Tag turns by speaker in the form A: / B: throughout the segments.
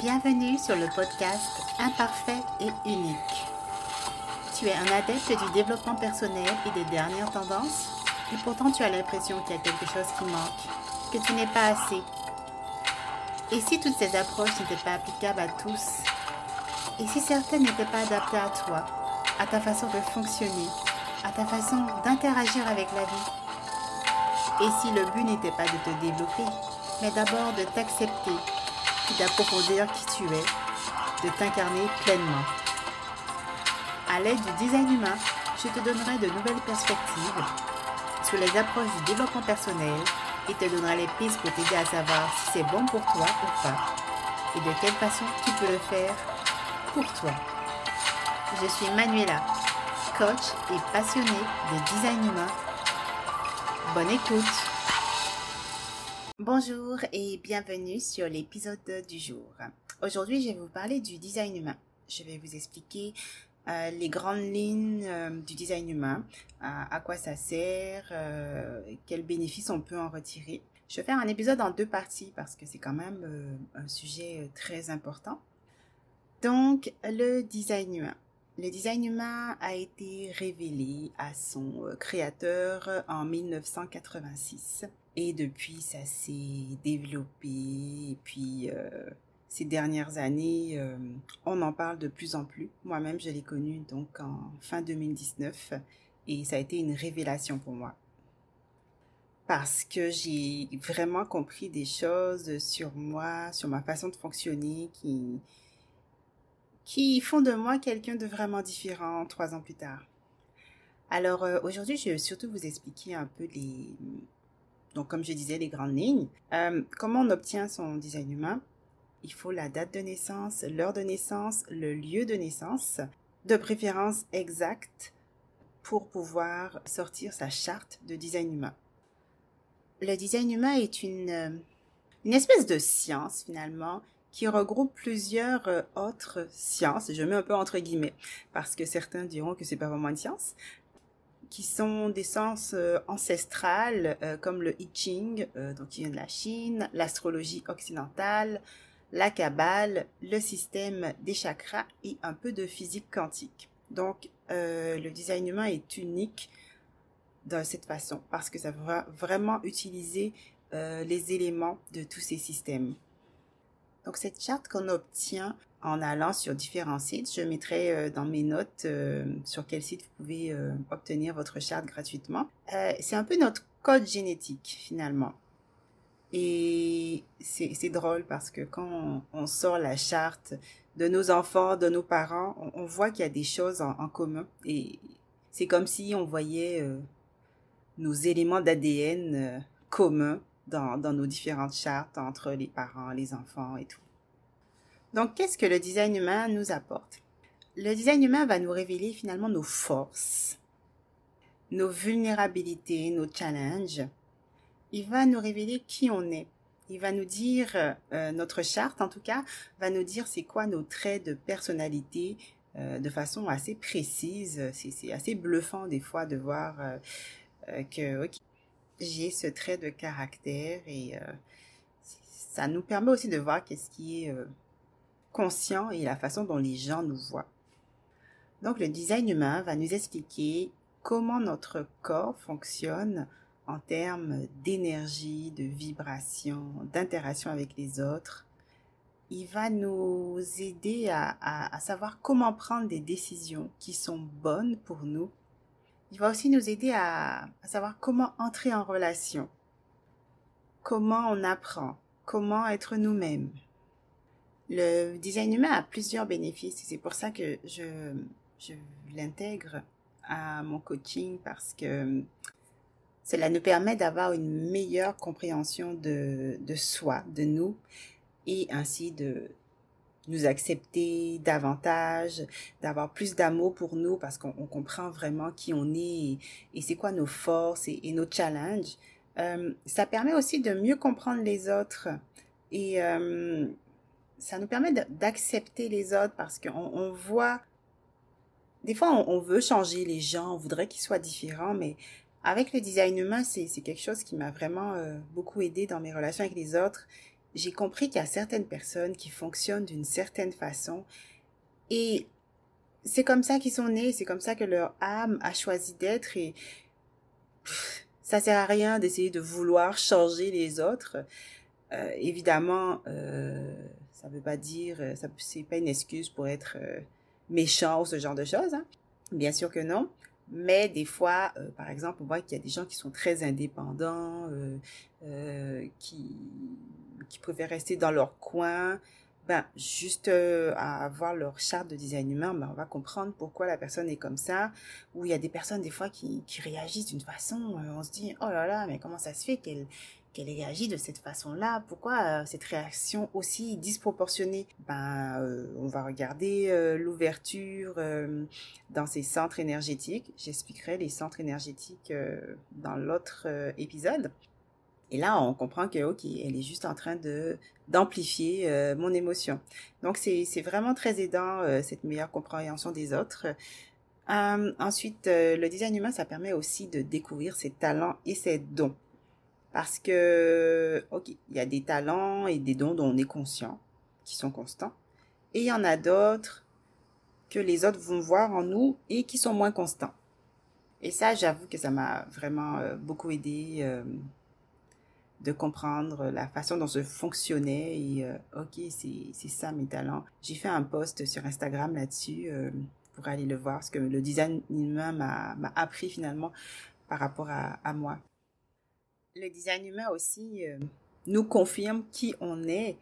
A: Bienvenue sur le podcast Imparfait et unique. Tu es un adepte du développement personnel et des dernières tendances et pourtant tu as l'impression qu'il y a quelque chose qui manque, que tu n'es pas assez. Et si toutes ces approches n'étaient pas applicables à tous Et si certaines n'étaient pas adaptées à toi, à ta façon de fonctionner, à ta façon d'interagir avec la vie? Et si le but n'était pas de te développer, mais d'abord de t'accepter d'approfondir qui tu es, de t'incarner pleinement. À l'aide du design humain, je te donnerai de nouvelles perspectives sur les approches du développement personnel et te donnerai les pistes pour t'aider à savoir si c'est bon pour toi ou pas et de quelle façon tu peux le faire pour toi. Je suis Manuela, coach et passionnée de design humain. Bonne écoute Bonjour et bienvenue sur l'épisode du jour. Aujourd'hui, je vais vous parler du design humain. Je vais vous expliquer euh, les grandes lignes euh, du design humain, à, quoi ça sert, euh, quels bénéfices on peut en retirer. Je vais faire un épisode en deux parties parce que c'est quand même un sujet très important. Donc, le design humain. Le design humain a été révélé à son créateur en 1986 et depuis, ça s'est développé. Et puis, euh, ces dernières années, euh, on en parle de plus en plus. Moi-même, je l'ai connu donc en fin 2019 et ça a été une révélation pour moi. Parce que j'ai vraiment compris des choses sur moi, sur ma façon de fonctionner qui, qui font de moi quelqu'un de vraiment différent trois ans plus tard. Alors euh, aujourd'hui, je vais surtout vous expliquer un peu les, donc, comme je disais, les grandes lignes. Euh, comment on obtient son design humain? Il faut la date de naissance, l'heure de naissance, le lieu de naissance, de préférence exacte pour pouvoir sortir sa charte de design humain. Le design humain est une, euh, une espèce de science finalement qui regroupe plusieurs euh, autres sciences. Je mets un peu entre guillemets parce que certains diront que c'est pas vraiment une science, qui sont des sens euh, ancestrales euh, comme le I Ching, euh, donc qui vient de la Chine, l'astrologie occidentale, la Kabbale, le système des chakras et un peu de physique quantique. Donc le design humain est unique de cette façon parce que ça va vraiment utiliser les éléments de tous ces systèmes. Donc cette charte qu'on obtient en allant sur différents sites. Je mettrai euh, dans mes notes euh, sur quel site vous pouvez euh, obtenir votre charte gratuitement. c'est un peu notre code génétique finalement. Et c'est drôle parce que quand on, sort la charte de nos enfants, de nos parents, on, voit qu'il y a des choses en, en commun. Et c'est comme si on voyait nos éléments d'ADN communs dans, nos différentes chartes entre les parents, les enfants et tout. Donc, qu'est-ce que le design humain nous apporte? Le design humain va nous révéler finalement nos forces, nos vulnérabilités, nos challenges. Il va nous révéler qui on est. Il va nous dire, euh, notre charte en tout cas, va nous dire c'est quoi nos traits de personnalité euh, de façon assez précise. C'est assez bluffant des fois de voir euh, que j'ai ce trait de caractère et ça nous permet aussi de voir qu'est-ce qui est conscient et la façon dont les gens nous voient. Donc le design humain va nous expliquer comment notre corps fonctionne en termes d'énergie, de vibration, d'interaction avec les autres. Il va nous aider à, savoir comment prendre des décisions qui sont bonnes pour nous. Il va aussi nous aider à savoir comment entrer en relation, comment on apprend, comment être nous-mêmes, le design humain a plusieurs bénéfices et c'est pour ça que je, je l'intègre à mon coaching parce que cela nous permet d'avoir une meilleure compréhension de, de soi, de nous et ainsi de nous accepter davantage, d'avoir plus d'amour pour nous parce qu'on comprend vraiment qui on est et, c'est quoi nos forces et, nos challenges. Euh, ça permet aussi de mieux comprendre les autres et euh, ça nous permet d'accepter les autres parce qu'on on voit, des fois on, veut changer les gens, on voudrait qu'ils soient différents, mais avec le design humain, c'est quelque chose qui m'a vraiment euh, beaucoup aidé dans mes relations avec les autres j'ai compris qu'il y a certaines personnes qui fonctionnent d'une certaine façon et c'est comme ça qu'ils sont nés, c'est comme ça que leur âme a choisi d'être et ça sert à rien d'essayer de vouloir changer les autres. Euh, évidemment, euh, ça veut pas dire, ça c'est pas une excuse pour être euh, méchant ou ce genre de choses. Hein. Bien sûr que non. Mais des fois, euh, par exemple, on voit qu'il y a des gens qui sont très indépendants, euh, euh, qui, qui préfèrent rester dans leur coin. Ben, juste à avoir leur charte de design humain, ben, on va comprendre pourquoi la personne est comme ça. Ou il y a des personnes, des fois, qui, qui réagissent d'une façon, on se dit, oh là là, mais comment ça se fait qu'elle qu'elle réagit de cette façon-là? Pourquoi euh, cette réaction aussi disproportionnée? Ben, euh, on va regarder euh, l'ouverture dans ces centres énergétiques. J'expliquerai les centres énergétiques dans l'autre épisode. Et là, on comprend que ok, elle est juste en train de d'amplifier mon émotion. Donc c'est vraiment très aidant cette meilleure compréhension des autres. ensuite, le design humain, ça permet aussi de découvrir ses talents et ses dons. Parce que, ok, il y a des talents et des dons dont on est conscient, qui sont constants. Et il y en a d'autres que les autres vont voir en nous et qui sont moins constants. Et ça, j'avoue que ça m'a vraiment euh, beaucoup aidé euh, de comprendre la façon dont je fonctionnais. Et euh, ok, c'est ça mes talents. J'ai fait un post sur Instagram là-dessus pour aller le voir, ce que le design humain m'a appris finalement par rapport à, à moi le design humain aussi euh, nous confirme qui on est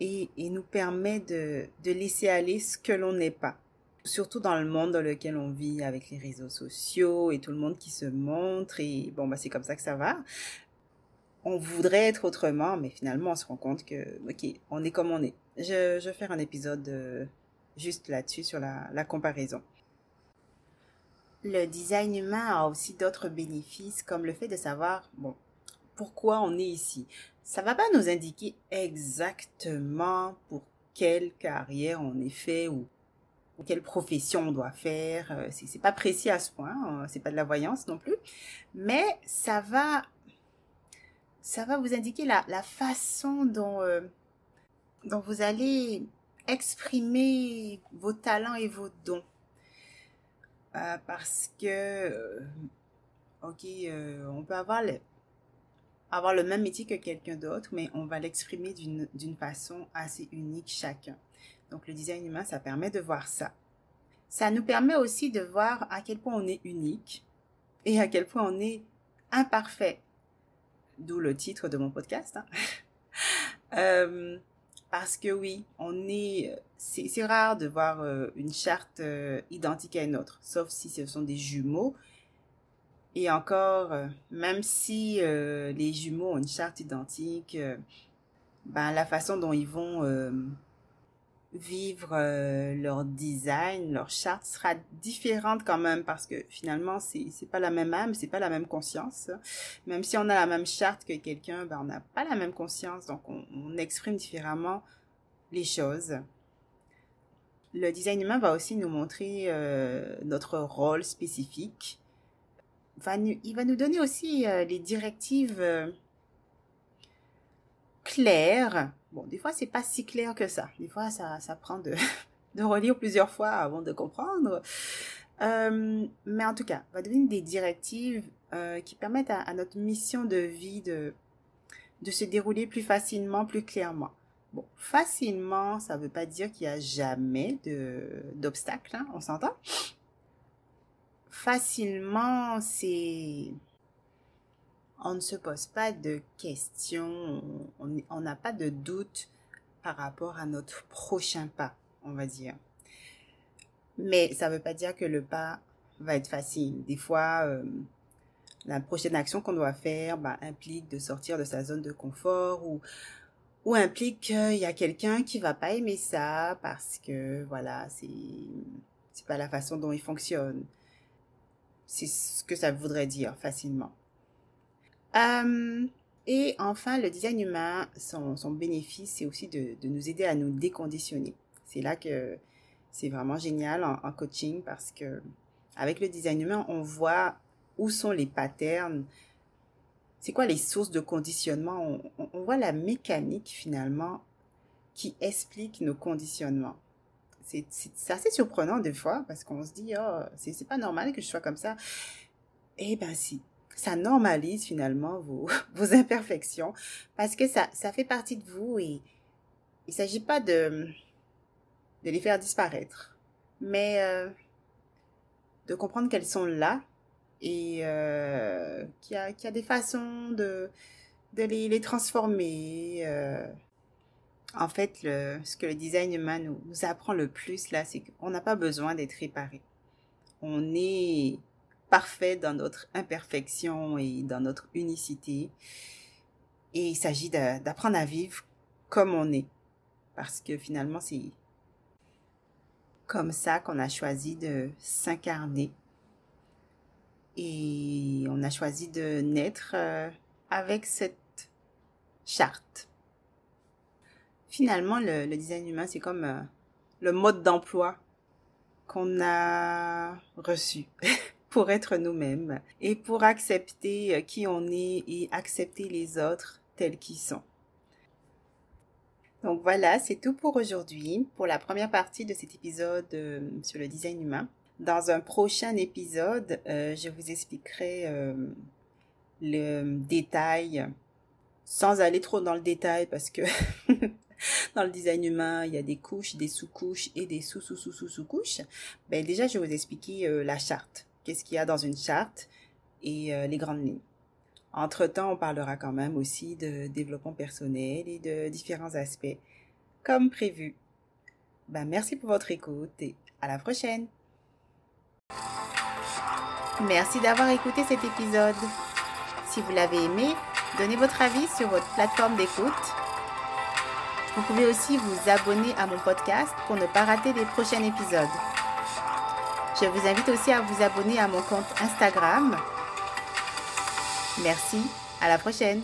A: et, et nous permet de, de, laisser aller ce que l'on n'est pas. Surtout dans le monde dans lequel on vit avec les réseaux sociaux et tout le monde qui se montre et bon bah c'est comme ça que ça va. On voudrait être autrement, mais finalement on se rend compte que ok on est comme on est. Je, vais faire un épisode euh, juste là-dessus sur la, comparaison. Le design humain a aussi d'autres bénéfices comme le fait de savoir bon pourquoi on est ici. Ça va pas nous indiquer exactement pour quelle carrière on est fait ou, quelle profession on doit faire. Euh, c'est pas précis à ce point, hein, c'est pas de la voyance non plus, mais ça va, ça va vous indiquer la, façon dont, euh, dont vous allez exprimer vos talents et vos dons. Euh, parce que, ok, on peut avoir le même métier que quelqu'un d'autre, mais on va l'exprimer d'une façon assez unique chacun. Donc le design humain, ça permet de voir ça. Ça nous permet aussi de voir à quel point on est unique et à quel point on est imparfait. D'où le titre de mon podcast. Hein. euh, parce que oui, on est, c'est rare de voir euh, une charte euh, identique à une autre, sauf si ce sont des jumeaux et encore, même si les jumeaux ont une charte identique, ben, la façon dont ils vont vivre leur design, leur charte sera différente quand même parce que finalement c'est c'est pas la même âme, c'est pas la même conscience. Même si on a la même charte que quelqu'un, ben on n'a pas la même conscience, donc on, exprime différemment les choses. Le design humain va aussi nous montrer notre rôle spécifique il va nous donner aussi euh, les directives euh, claires. Bon, des fois, c'est pas si clair que ça. Des fois, ça, ça prend de, de relire plusieurs fois avant de comprendre. Euh, mais en tout cas, va donner des directives qui permettent à, notre mission de vie de, de se dérouler plus facilement, plus clairement. Bon, facilement, ça veut pas dire qu'il y a jamais d'obstacles, hein, on s'entend? Facilement, c'est... On ne se pose pas de questions, on n'a pas de doute par rapport à notre prochain pas, on va dire. Mais ça ne veut pas dire que le pas va être facile. Des fois, euh, la prochaine action qu'on doit faire bah, implique de sortir de sa zone de confort ou, implique qu'il y a quelqu'un qui va pas aimer ça parce que voilà, c'est c'est pas la façon dont il fonctionne. C'est ce que ça voudrait dire facilement. Et enfin, le design humain, son, bénéfice, c'est aussi de, nous aider à nous déconditionner. C'est là que c'est vraiment génial en, coaching parce que avec le design humain, on voit où sont les patterns c'est quoi les sources de conditionnement? On, voit la mécanique finalement qui explique nos conditionnements. C'est assez surprenant des fois parce qu'on se dit, oh, c'est pas normal que je sois comme ça. Eh ben si, ça normalise finalement vos, vos imperfections parce que ça, ça fait partie de vous et il s'agit pas de, de les faire disparaître, mais euh, de comprendre qu'elles sont là et euh, qu'il y, a, y a des façons de, de les, les transformer. Euh. En fait, le, ce que le design humain nous, nous apprend le plus là, c'est qu'on n'a pas besoin d'être réparé. On est parfait dans notre imperfection et dans notre unicité. Et il s'agit d'apprendre à vivre comme on est. Parce que finalement, c'est comme ça qu'on a choisi de s'incarner. Et on a choisi de naître euh, avec cette charte. Finalement, le, design humain, c'est comme euh, le mode d'emploi qu'on a reçu. pour être nous-mêmes et pour accepter euh, qui on est et accepter les autres tels qu'ils sont. Donc voilà, c'est tout pour aujourd'hui, pour la première partie de cet épisode euh, sur le design humain. Dans un prochain épisode, euh, je vous expliquerai le détail, sans aller trop dans le détail, parce que dans le design humain, il y a des couches, des sous-couches et des sous-sous-sous-sous-sous-couches. Ben déjà, je vais vous expliquer la charte qu'est-ce qu'il y a dans une charte et euh, les grandes lignes. Entre-temps, on parlera quand même aussi de développement personnel et de différents aspects, comme prévu. Ben, merci pour votre écoute et à la prochaine. Merci d'avoir écouté cet épisode. Si vous l'avez aimé, donnez votre avis sur votre plateforme d'écoute. Vous pouvez aussi vous abonner à mon podcast pour ne pas rater les prochains épisodes. Je vous invite aussi à vous abonner à mon compte Instagram. Merci, à la prochaine.